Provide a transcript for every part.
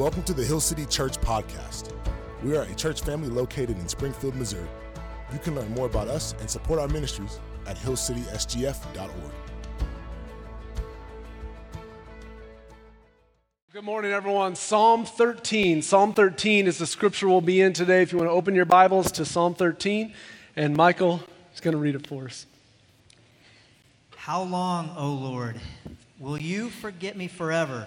Welcome to the Hill City Church Podcast. We are a church family located in Springfield, Missouri. You can learn more about us and support our ministries at hillcitysgf.org. Good morning, everyone. Psalm 13. Psalm 13 is the scripture we'll be in today. If you want to open your Bibles to Psalm 13, and Michael is going to read it for us. How long, O Lord, will you forget me forever?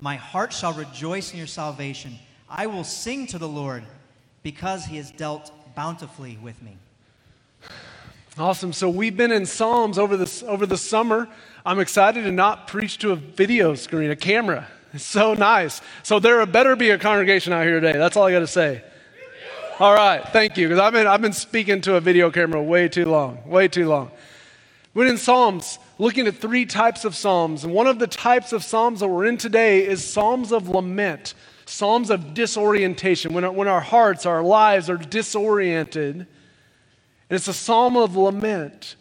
My heart shall rejoice in your salvation. I will sing to the Lord because he has dealt bountifully with me. Awesome. So we've been in Psalms over this over the summer. I'm excited to not preach to a video screen, a camera. It's so nice. So there better be a congregation out here today. That's all I got to say. All right, thank you, because I've been I've been speaking to a video camera way too long, way too long. We're in Psalms looking at three types of Psalms. And one of the types of Psalms that we're in today is Psalms of lament, Psalms of disorientation, when our, when our hearts, our lives are disoriented. And it's a Psalm of lament.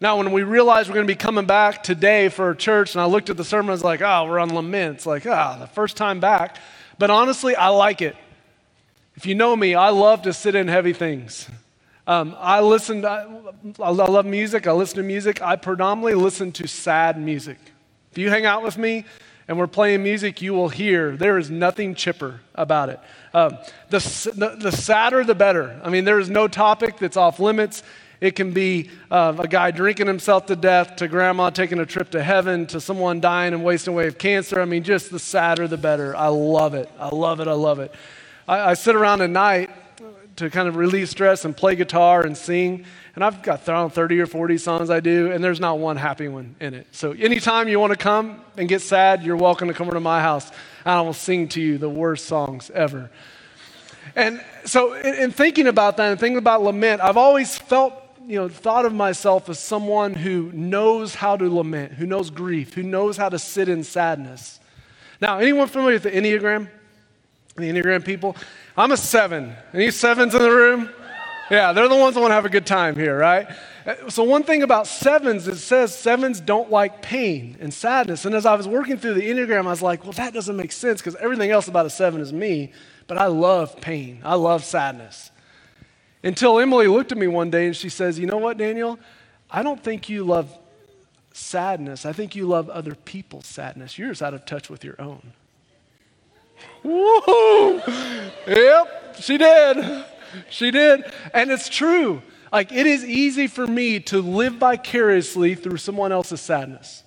Now, when we realized we're going to be coming back today for church, and I looked at the sermon, I was like, oh, we're on laments. Like, ah, oh, the first time back. But honestly, I like it. If you know me, I love to sit in heavy things. Um, I listen, I, I love music. I listen to music. I predominantly listen to sad music. If you hang out with me and we're playing music, you will hear there is nothing chipper about it. Um, the, the, the, sadder, the better. I mean, there is no topic that's off limits. It can be uh, a guy drinking himself to death, to grandma taking a trip to heaven, to someone dying and wasting away of cancer. I mean, just the sadder, the better. I love it. I love it. I love it. I, I sit around at night to kind of relieve stress and play guitar and sing. And I've got around 30 or 40 songs I do, and there's not one happy one in it. So anytime you want to come and get sad, you're welcome to come over to my house, and I will sing to you the worst songs ever. And so, in, in thinking about that and thinking about lament, I've always felt, you know, thought of myself as someone who knows how to lament, who knows grief, who knows how to sit in sadness. Now, anyone familiar with the Enneagram? The Enneagram people? I'm a seven. Any sevens in the room? Yeah, they're the ones that want to have a good time here, right? Uh, so, one thing about sevens, it says sevens don't like pain and sadness. And as I was working through the Enneagram, I was like, well, that doesn't make sense because everything else about a seven is me, but I love pain. I love sadness. Until Emily looked at me one day and she says, you know what, Daniel? I don't think you love sadness. I think you love other people's sadness. You're just out of touch with your own. Woo! Yep, she did. She did. And it's true. Like, it is easy for me to live vicariously through someone else's sadness.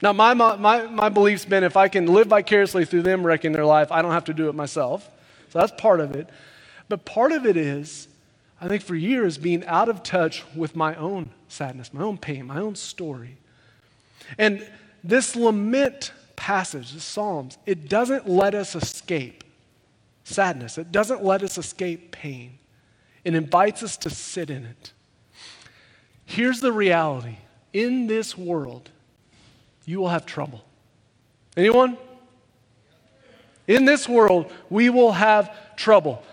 Now, my, my, my belief's been if I can live vicariously through them wrecking their life, I don't have to do it myself. So that's part of it. But part of it is, I think for years, being out of touch with my own sadness, my own pain, my own story. And this lament passage, the Psalms, it doesn't let us escape sadness, it doesn't let us escape pain. It invites us to sit in it. Here's the reality in this world, you will have trouble. Anyone? In this world, we will have trouble.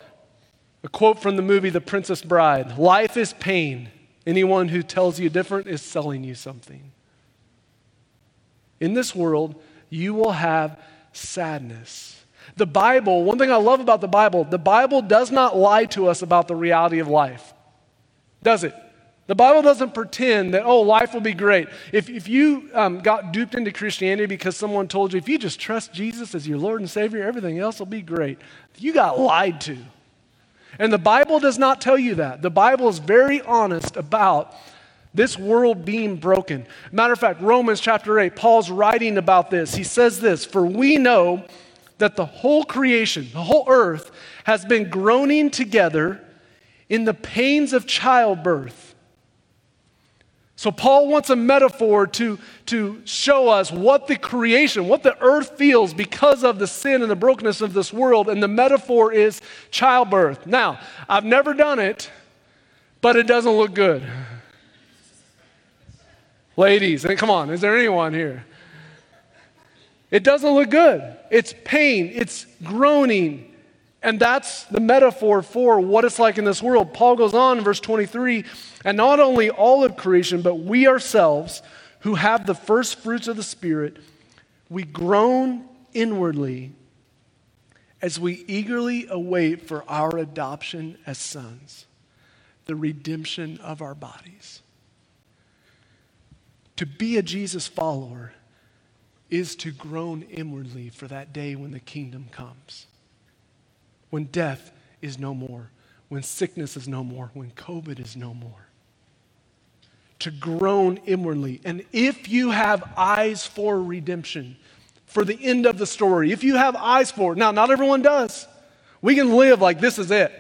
A quote from the movie The Princess Bride Life is pain. Anyone who tells you different is selling you something. In this world, you will have sadness. The Bible, one thing I love about the Bible, the Bible does not lie to us about the reality of life, does it? The Bible doesn't pretend that, oh, life will be great. If, if you um, got duped into Christianity because someone told you, if you just trust Jesus as your Lord and Savior, everything else will be great, you got lied to. And the Bible does not tell you that. The Bible is very honest about this world being broken. Matter of fact, Romans chapter 8, Paul's writing about this. He says this For we know that the whole creation, the whole earth, has been groaning together in the pains of childbirth So, Paul wants a metaphor to, to show us what the creation, what the earth feels because of the sin and the brokenness of this world. And the metaphor is childbirth. Now, I've never done it, but it doesn't look good. Ladies, come on, is there anyone here? It doesn't look good. It's pain, it's groaning, and that's the metaphor for what it's like in this world. Paul goes on in verse 23 and not only all of creation, but we ourselves who have the first fruits of the Spirit, we groan inwardly as we eagerly await for our adoption as sons, the redemption of our bodies. To be a Jesus follower is to groan inwardly for that day when the kingdom comes when death is no more, when sickness is no more, when COVID is no more. To groan inwardly. And if you have eyes for redemption, for the end of the story, if you have eyes for it, now, not everyone does. We can live like this is it.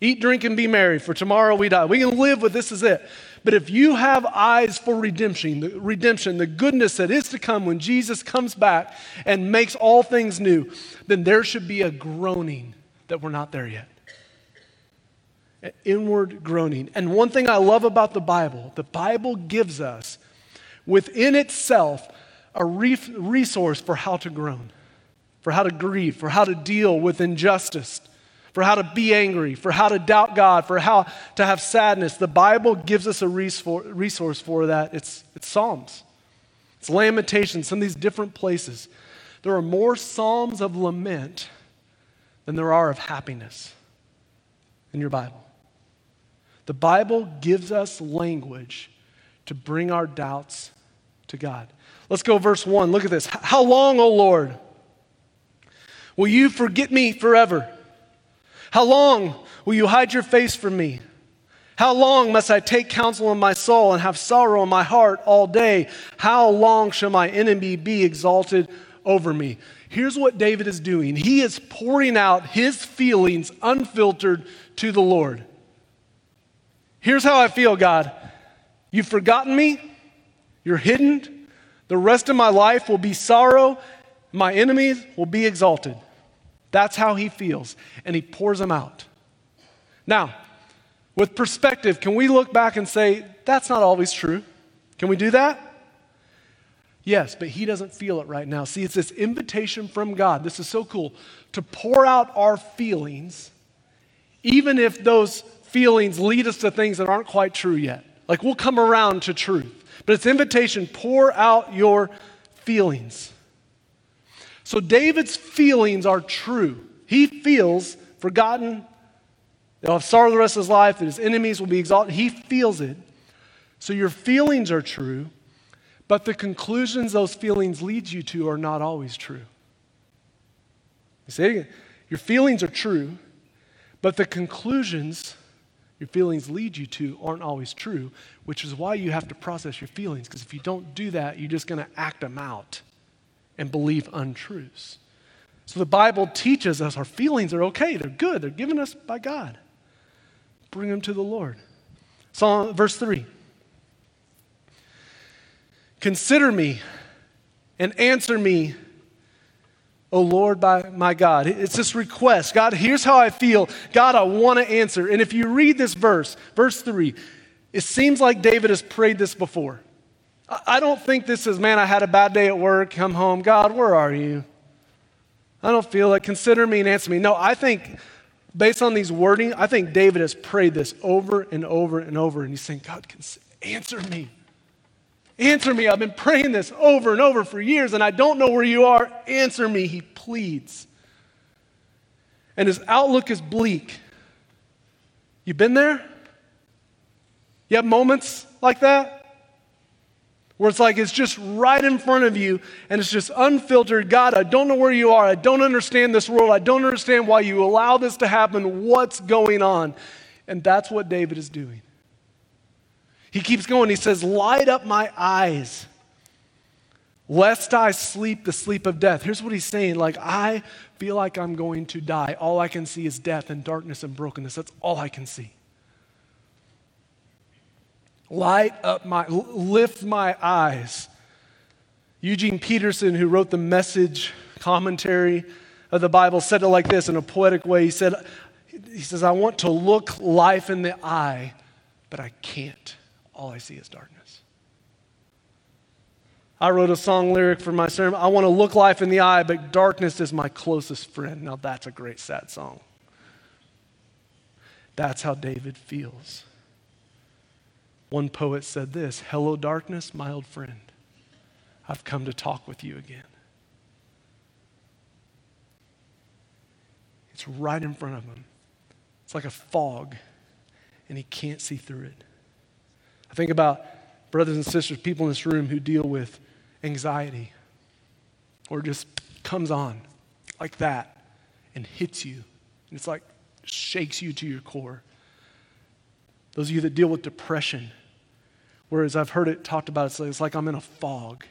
Eat, drink, and be merry, for tomorrow we die. We can live with this is it. But if you have eyes for redemption, the redemption, the goodness that is to come when Jesus comes back and makes all things new, then there should be a groaning that we're not there yet. An inward groaning. And one thing I love about the Bible, the Bible gives us within itself a resource for how to groan, for how to grieve, for how to deal with injustice for how to be angry, for how to doubt God, for how to have sadness. The Bible gives us a resource for that. It's, it's Psalms, it's Lamentations, some of these different places. There are more Psalms of lament than there are of happiness in your Bible. The Bible gives us language to bring our doubts to God. Let's go, verse 1. Look at this. How long, O Lord, will you forget me forever? How long will you hide your face from me? How long must I take counsel in my soul and have sorrow in my heart all day? How long shall my enemy be exalted over me? Here's what David is doing he is pouring out his feelings unfiltered to the Lord. Here's how I feel, God. You've forgotten me, you're hidden. The rest of my life will be sorrow, my enemies will be exalted. That's how he feels. And he pours them out. Now, with perspective, can we look back and say, that's not always true? Can we do that? Yes, but he doesn't feel it right now. See, it's this invitation from God. This is so cool to pour out our feelings, even if those feelings lead us to things that aren't quite true yet. Like we'll come around to truth. But it's invitation pour out your feelings. So David's feelings are true. He feels forgotten. He'll have sorrow the rest of his life, that his enemies will be exalted. He feels it. So your feelings are true, but the conclusions those feelings lead you to are not always true. You say it again. Your feelings are true, but the conclusions your feelings lead you to aren't always true, which is why you have to process your feelings, because if you don't do that, you're just going to act them out and believe untruths. So the Bible teaches us our feelings are okay, they're good, they're given us by God. Bring them to the Lord. Psalm verse 3. Consider me and answer me, O Lord, by my God. It's this request. God, here's how I feel. God, I want to answer. And if you read this verse, verse 3, it seems like David has prayed this before. I don't think this is, man, I had a bad day at work, come home. God, where are you? I don't feel it. Consider me and answer me. No, I think, based on these wording, I think David has prayed this over and over and over. And he's saying, God, answer me. Answer me. I've been praying this over and over for years, and I don't know where you are. Answer me. He pleads. And his outlook is bleak. You've been there? You have moments like that? Where it's like it's just right in front of you and it's just unfiltered. God, I don't know where you are. I don't understand this world. I don't understand why you allow this to happen. What's going on? And that's what David is doing. He keeps going. He says, Light up my eyes, lest I sleep the sleep of death. Here's what he's saying like, I feel like I'm going to die. All I can see is death and darkness and brokenness. That's all I can see. Light up my, lift my eyes. Eugene Peterson, who wrote the message commentary of the Bible, said it like this in a poetic way. He said, he says, I want to look life in the eye, but I can't. All I see is darkness. I wrote a song lyric for my sermon. I want to look life in the eye, but darkness is my closest friend. Now that's a great sad song. That's how David feels. One poet said this Hello, darkness, my old friend. I've come to talk with you again. It's right in front of him. It's like a fog, and he can't see through it. I think about brothers and sisters, people in this room who deal with anxiety or just comes on like that and hits you. And it's like shakes you to your core. Those of you that deal with depression, whereas I've heard it talked about, it's like I'm in a fog.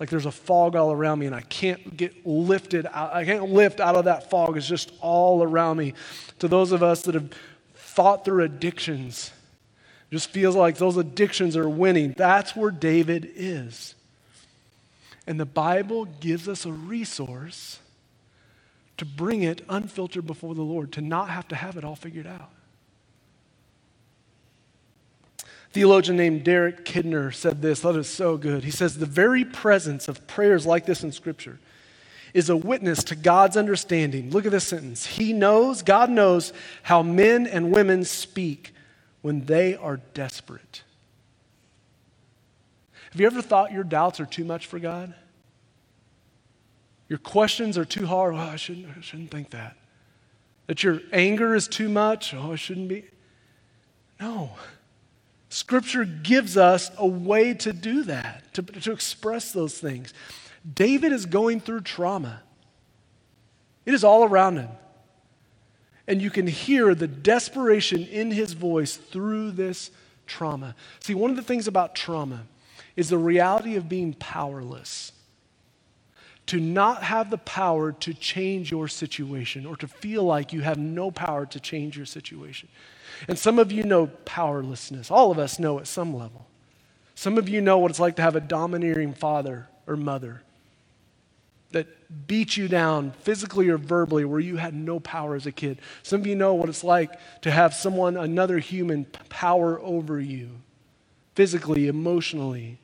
Like there's a fog all around me and I can't get lifted out. I can't lift out of that fog. It's just all around me. To those of us that have fought through addictions, it just feels like those addictions are winning. That's where David is. And the Bible gives us a resource to bring it unfiltered before the Lord, to not have to have it all figured out. Theologian named Derek Kidner said this, that is so good. He says, The very presence of prayers like this in Scripture is a witness to God's understanding. Look at this sentence. He knows, God knows how men and women speak when they are desperate. Have you ever thought your doubts are too much for God? Your questions are too hard. Oh, I shouldn't, I shouldn't think that. That your anger is too much. Oh, I shouldn't be. No. Scripture gives us a way to do that, to, to express those things. David is going through trauma, it is all around him. And you can hear the desperation in his voice through this trauma. See, one of the things about trauma is the reality of being powerless. To not have the power to change your situation or to feel like you have no power to change your situation. And some of you know powerlessness. All of us know at some level. Some of you know what it's like to have a domineering father or mother that beat you down physically or verbally where you had no power as a kid. Some of you know what it's like to have someone, another human, power over you physically, emotionally.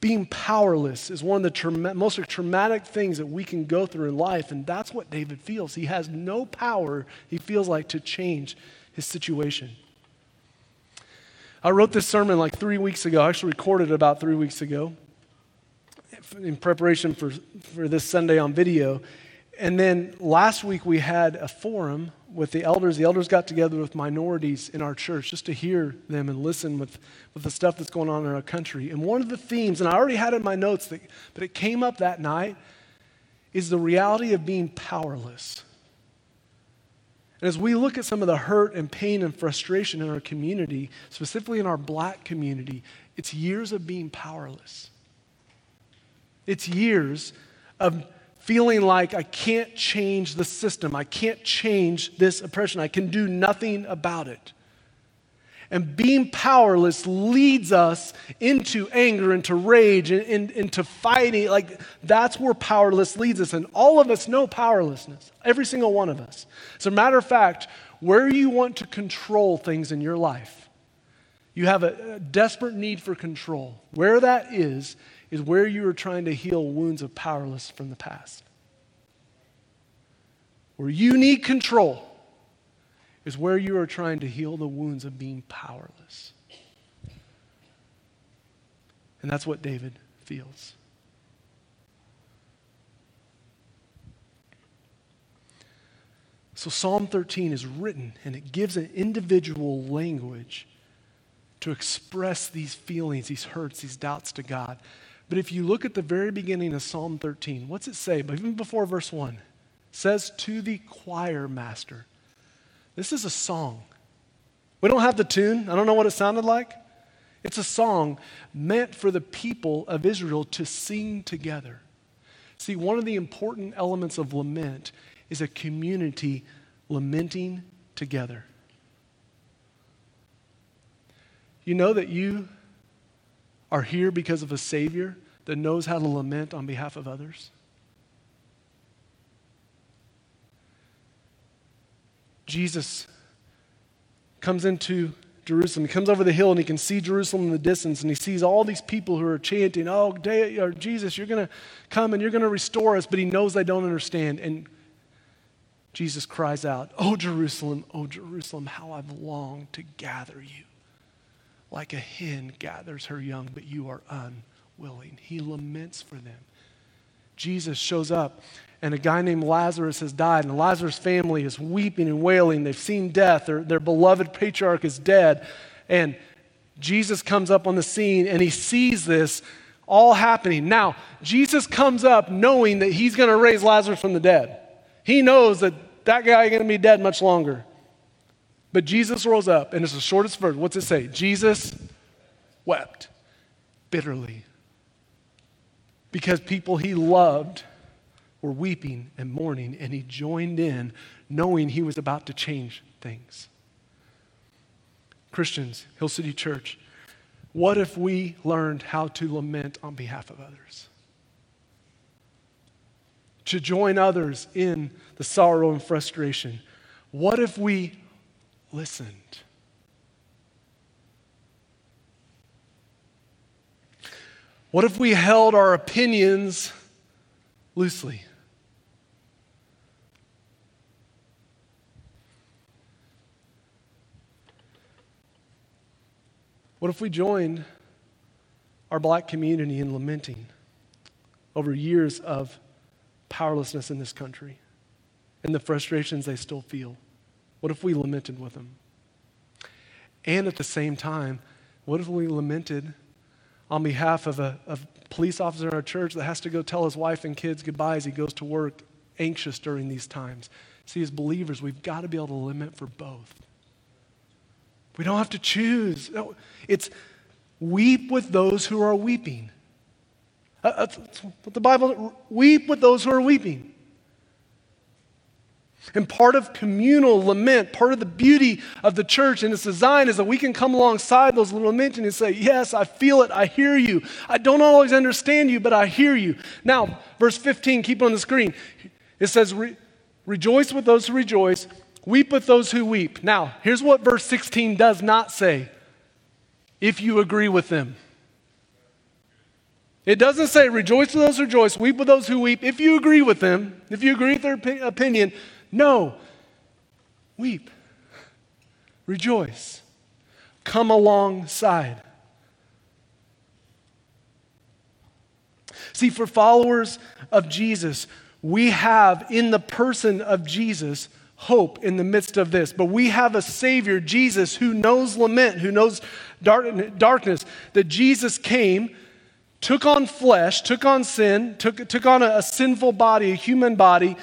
Being powerless is one of the tra- most traumatic things that we can go through in life, and that's what David feels. He has no power, he feels like, to change his situation. I wrote this sermon like three weeks ago. I actually recorded it about three weeks ago in preparation for, for this Sunday on video. And then last week we had a forum with the elders. The elders got together with minorities in our church just to hear them and listen with, with the stuff that's going on in our country. And one of the themes, and I already had it in my notes, that, but it came up that night, is the reality of being powerless. And as we look at some of the hurt and pain and frustration in our community, specifically in our black community, it's years of being powerless. It's years of feeling like I can't change the system, I can't change this oppression, I can do nothing about it. And being powerless leads us into anger, into rage, and, into fighting. Like that's where powerless leads us. And all of us know powerlessness, every single one of us. As a matter of fact, where you want to control things in your life, you have a, a desperate need for control. Where that is, is where you are trying to heal wounds of powerless from the past. Where you need control is where you are trying to heal the wounds of being powerless. And that's what David feels. So, Psalm 13 is written and it gives an individual language to express these feelings, these hurts, these doubts to God. But if you look at the very beginning of Psalm 13, what's it say? But even before verse 1, it says to the choir master. This is a song. We don't have the tune. I don't know what it sounded like. It's a song meant for the people of Israel to sing together. See, one of the important elements of lament is a community lamenting together. You know that you are here because of a Savior that knows how to lament on behalf of others? Jesus comes into Jerusalem. He comes over the hill and he can see Jerusalem in the distance and he sees all these people who are chanting, Oh, day, or Jesus, you're going to come and you're going to restore us, but he knows they don't understand. And Jesus cries out, Oh, Jerusalem, oh, Jerusalem, how I've longed to gather you. Like a hen gathers her young, but you are unwilling. He laments for them. Jesus shows up and a guy named Lazarus has died, and Lazarus' family is weeping and wailing. They've seen death, their, their beloved patriarch is dead. And Jesus comes up on the scene and he sees this all happening. Now, Jesus comes up knowing that he's going to raise Lazarus from the dead. He knows that that guy is going to be dead much longer. But Jesus rolls up, and it's the shortest verse. What's it say? Jesus wept bitterly because people he loved were weeping and mourning, and he joined in knowing he was about to change things. Christians, Hill City Church, what if we learned how to lament on behalf of others? To join others in the sorrow and frustration. What if we listened? What if we held our opinions loosely? What if we joined our black community in lamenting over years of powerlessness in this country and the frustrations they still feel? What if we lamented with them? And at the same time, what if we lamented on behalf of a, a police officer in our church that has to go tell his wife and kids goodbye as he goes to work, anxious during these times? See, as believers, we've got to be able to lament for both. We don't have to choose. It's weep with those who are weeping. Uh, that's what the Bible, weep with those who are weeping. And part of communal lament, part of the beauty of the church and its design is that we can come alongside those lamenting and say, Yes, I feel it. I hear you. I don't always understand you, but I hear you. Now, verse 15, keep on the screen. It says, Re- Rejoice with those who rejoice, Weep with those who weep. Now, here's what verse 16 does not say if you agree with them. It doesn't say rejoice with those who rejoice, weep with those who weep. If you agree with them, if you agree with their opinion, no. Weep. Rejoice. Come alongside. See, for followers of Jesus, we have in the person of Jesus hope in the midst of this. But we have a Savior, Jesus, who knows lament, who knows darkness, that Jesus came, took on flesh, took on sin, took, took on a, a sinful body, a human body,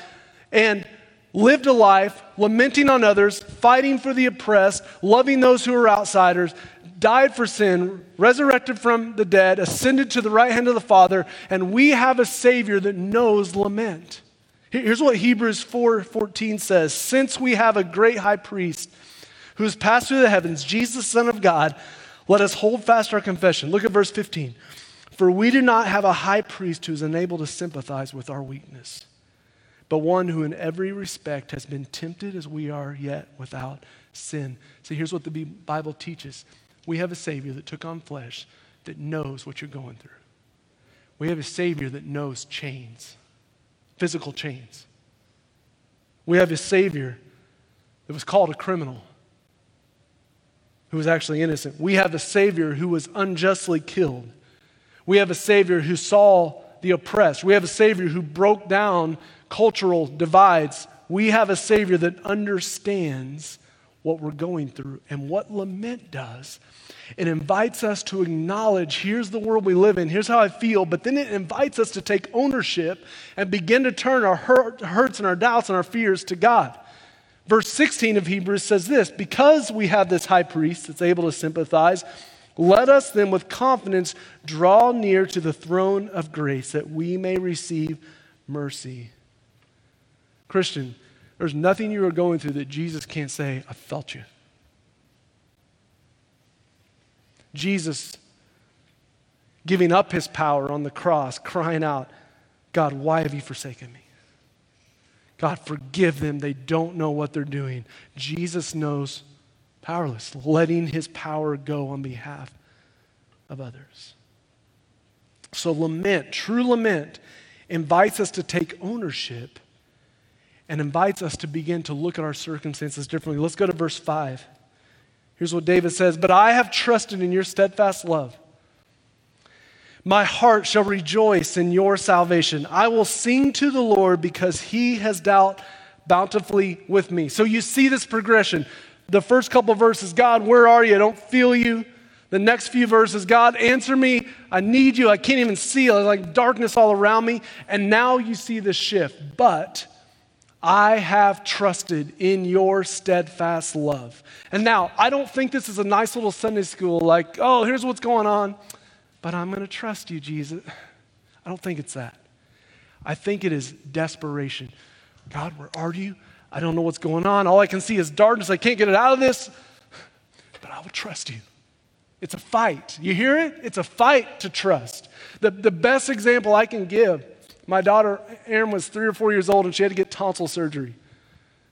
and lived a life lamenting on others, fighting for the oppressed, loving those who are outsiders, died for sin, resurrected from the dead, ascended to the right hand of the Father, and we have a Savior that knows lament. Here's what Hebrews 4:14 says, "Since we have a great high priest who has passed through the heavens, Jesus Son of God, let us hold fast our confession." Look at verse 15. For we do not have a high priest who is unable to sympathize with our weakness, but one who in every respect has been tempted as we are, yet without sin. See, here's what the Bible teaches. We have a Savior that took on flesh that knows what you're going through. We have a Savior that knows chains physical chains. We have a Savior that was called a criminal who was actually innocent. We have a Savior who was unjustly killed. We have a Savior who saw the oppressed. We have a Savior who broke down cultural divides. We have a Savior that understands what we're going through. And what lament does it invites us to acknowledge here's the world we live in, here's how I feel, but then it invites us to take ownership and begin to turn our hurt, hurts and our doubts and our fears to God. Verse 16 of Hebrews says this Because we have this high priest that's able to sympathize, let us then with confidence draw near to the throne of grace that we may receive mercy. Christian, there's nothing you are going through that Jesus can't say, I felt you. Jesus giving up his power on the cross, crying out, God, why have you forsaken me? God, forgive them. They don't know what they're doing. Jesus knows powerless, letting his power go on behalf of others. So, lament, true lament, invites us to take ownership and invites us to begin to look at our circumstances differently. Let's go to verse 5. Here's what David says But I have trusted in your steadfast love. My heart shall rejoice in your salvation. I will sing to the Lord because he has dealt bountifully with me. So you see this progression. The first couple verses God, where are you? I don't feel you. The next few verses God, answer me. I need you. I can't even see. There's like darkness all around me. And now you see the shift. But I have trusted in your steadfast love. And now, I don't think this is a nice little Sunday school, like, oh, here's what's going on but I'm going to trust you, Jesus. I don't think it's that. I think it is desperation. God, where are you? I don't know what's going on. All I can see is darkness. I can't get it out of this, but I will trust you. It's a fight. You hear it? It's a fight to trust. The, the best example I can give my daughter, Erin, was three or four years old and she had to get tonsil surgery.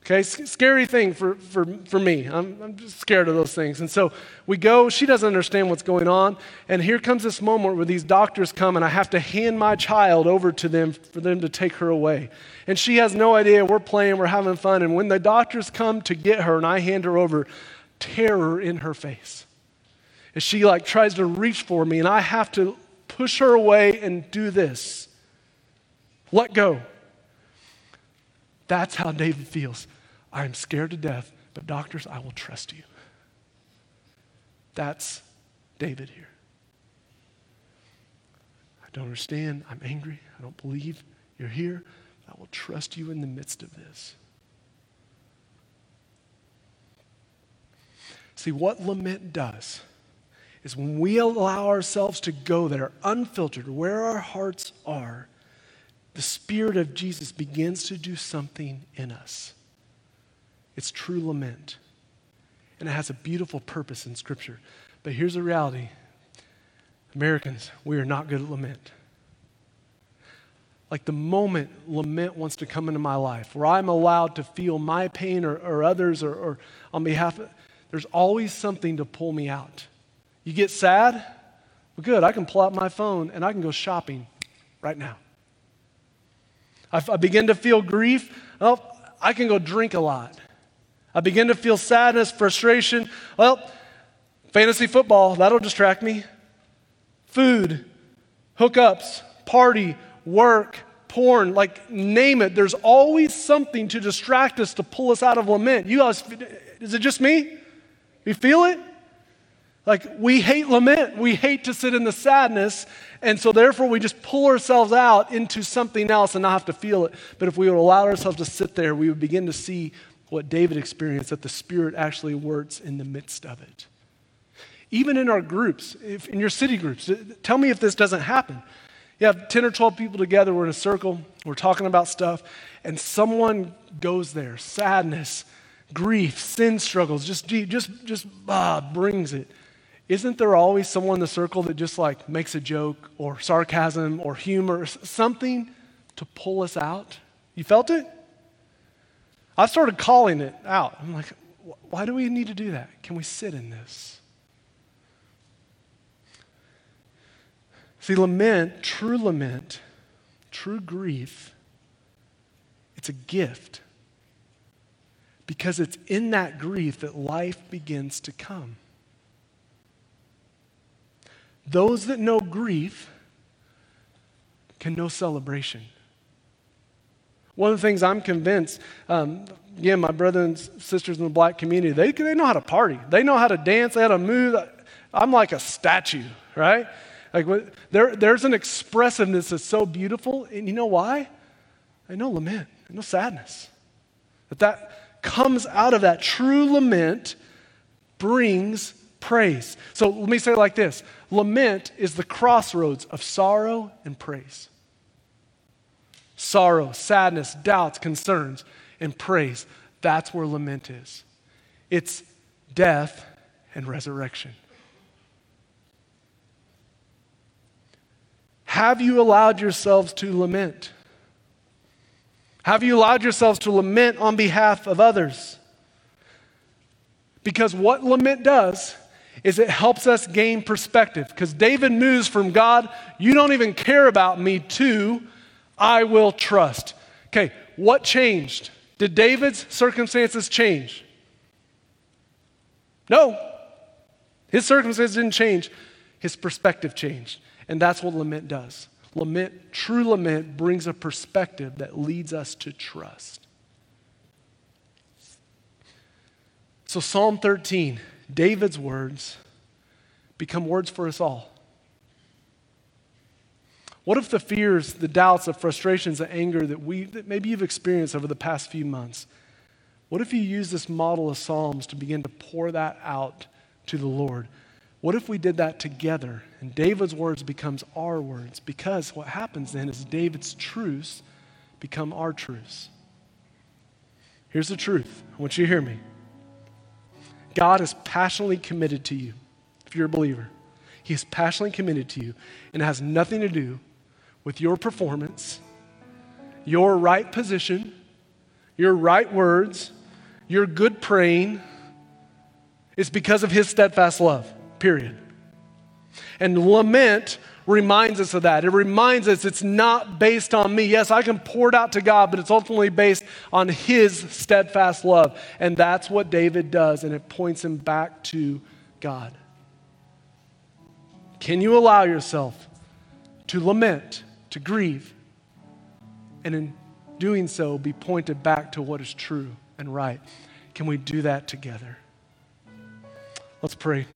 Okay, scary thing for, for, for me. I'm, I'm just scared of those things. And so we go, she doesn't understand what's going on. And here comes this moment where these doctors come and I have to hand my child over to them for them to take her away. And she has no idea. We're playing, we're having fun. And when the doctors come to get her and I hand her over, terror in her face. And she like tries to reach for me and I have to push her away and do this. Let go. That's how David feels. I am scared to death, but doctors, I will trust you. That's David here. I don't understand. I'm angry. I don't believe you're here. I will trust you in the midst of this. See, what lament does is when we allow ourselves to go there unfiltered, where our hearts are, the Spirit of Jesus begins to do something in us. It's true lament. And it has a beautiful purpose in Scripture. But here's the reality Americans, we are not good at lament. Like the moment lament wants to come into my life, where I'm allowed to feel my pain or, or others or, or on behalf of, there's always something to pull me out. You get sad? Well, good, I can pull out my phone and I can go shopping right now. I, I begin to feel grief. Well, I can go drink a lot. I begin to feel sadness, frustration. Well, fantasy football, that'll distract me. Food, hookups, party, work, porn, like name it. There's always something to distract us to pull us out of lament. You guys, is it just me? You feel it? Like we hate lament. We hate to sit in the sadness. And so therefore we just pull ourselves out into something else and not have to feel it. But if we would allow ourselves to sit there, we would begin to see what David experienced that the Spirit actually works in the midst of it. Even in our groups, if, in your city groups, tell me if this doesn't happen. You have 10 or 12 people together, we're in a circle, we're talking about stuff, and someone goes there, sadness, grief, sin struggles, just, just, just ah, brings it isn't there always someone in the circle that just like makes a joke or sarcasm or humor, or something to pull us out? You felt it? I started calling it out. I'm like, why do we need to do that? Can we sit in this? See, lament, true lament, true grief, it's a gift. Because it's in that grief that life begins to come. Those that know grief can know celebration. One of the things I'm convinced, um, again, my brothers and sisters in the black community, they, they know how to party. They know how to dance, they know how to move. I'm like a statue, right? Like there, there's an expressiveness that's so beautiful. And you know why? I know lament, I know sadness. But that comes out of that true lament brings praise. So let me say it like this Lament is the crossroads of sorrow and praise. Sorrow, sadness, doubts, concerns, and praise. That's where lament is. It's death and resurrection. Have you allowed yourselves to lament? Have you allowed yourselves to lament on behalf of others? Because what lament does is it helps us gain perspective. Because David moves from God, you don't even care about me, to I will trust. Okay, what changed? Did David's circumstances change? No. His circumstances didn't change, his perspective changed. And that's what lament does. Lament, true lament, brings a perspective that leads us to trust. So, Psalm 13, David's words, become words for us all. What if the fears, the doubts, the frustrations, the anger that we that maybe you've experienced over the past few months? What if you use this model of Psalms to begin to pour that out to the Lord? What if we did that together and David's words becomes our words? Because what happens then is David's truths become our truths. Here's the truth. I want you to hear me. God is passionately committed to you if you're a believer. He is passionately committed to you, and it has nothing to do with your performance, your right position, your right words, your good praying. It's because of His steadfast love, period. And lament reminds us of that. It reminds us it's not based on me. Yes, I can pour it out to God, but it's ultimately based on His steadfast love. And that's what David does, and it points him back to God. Can you allow yourself to lament, to grieve, and in doing so, be pointed back to what is true and right? Can we do that together? Let's pray.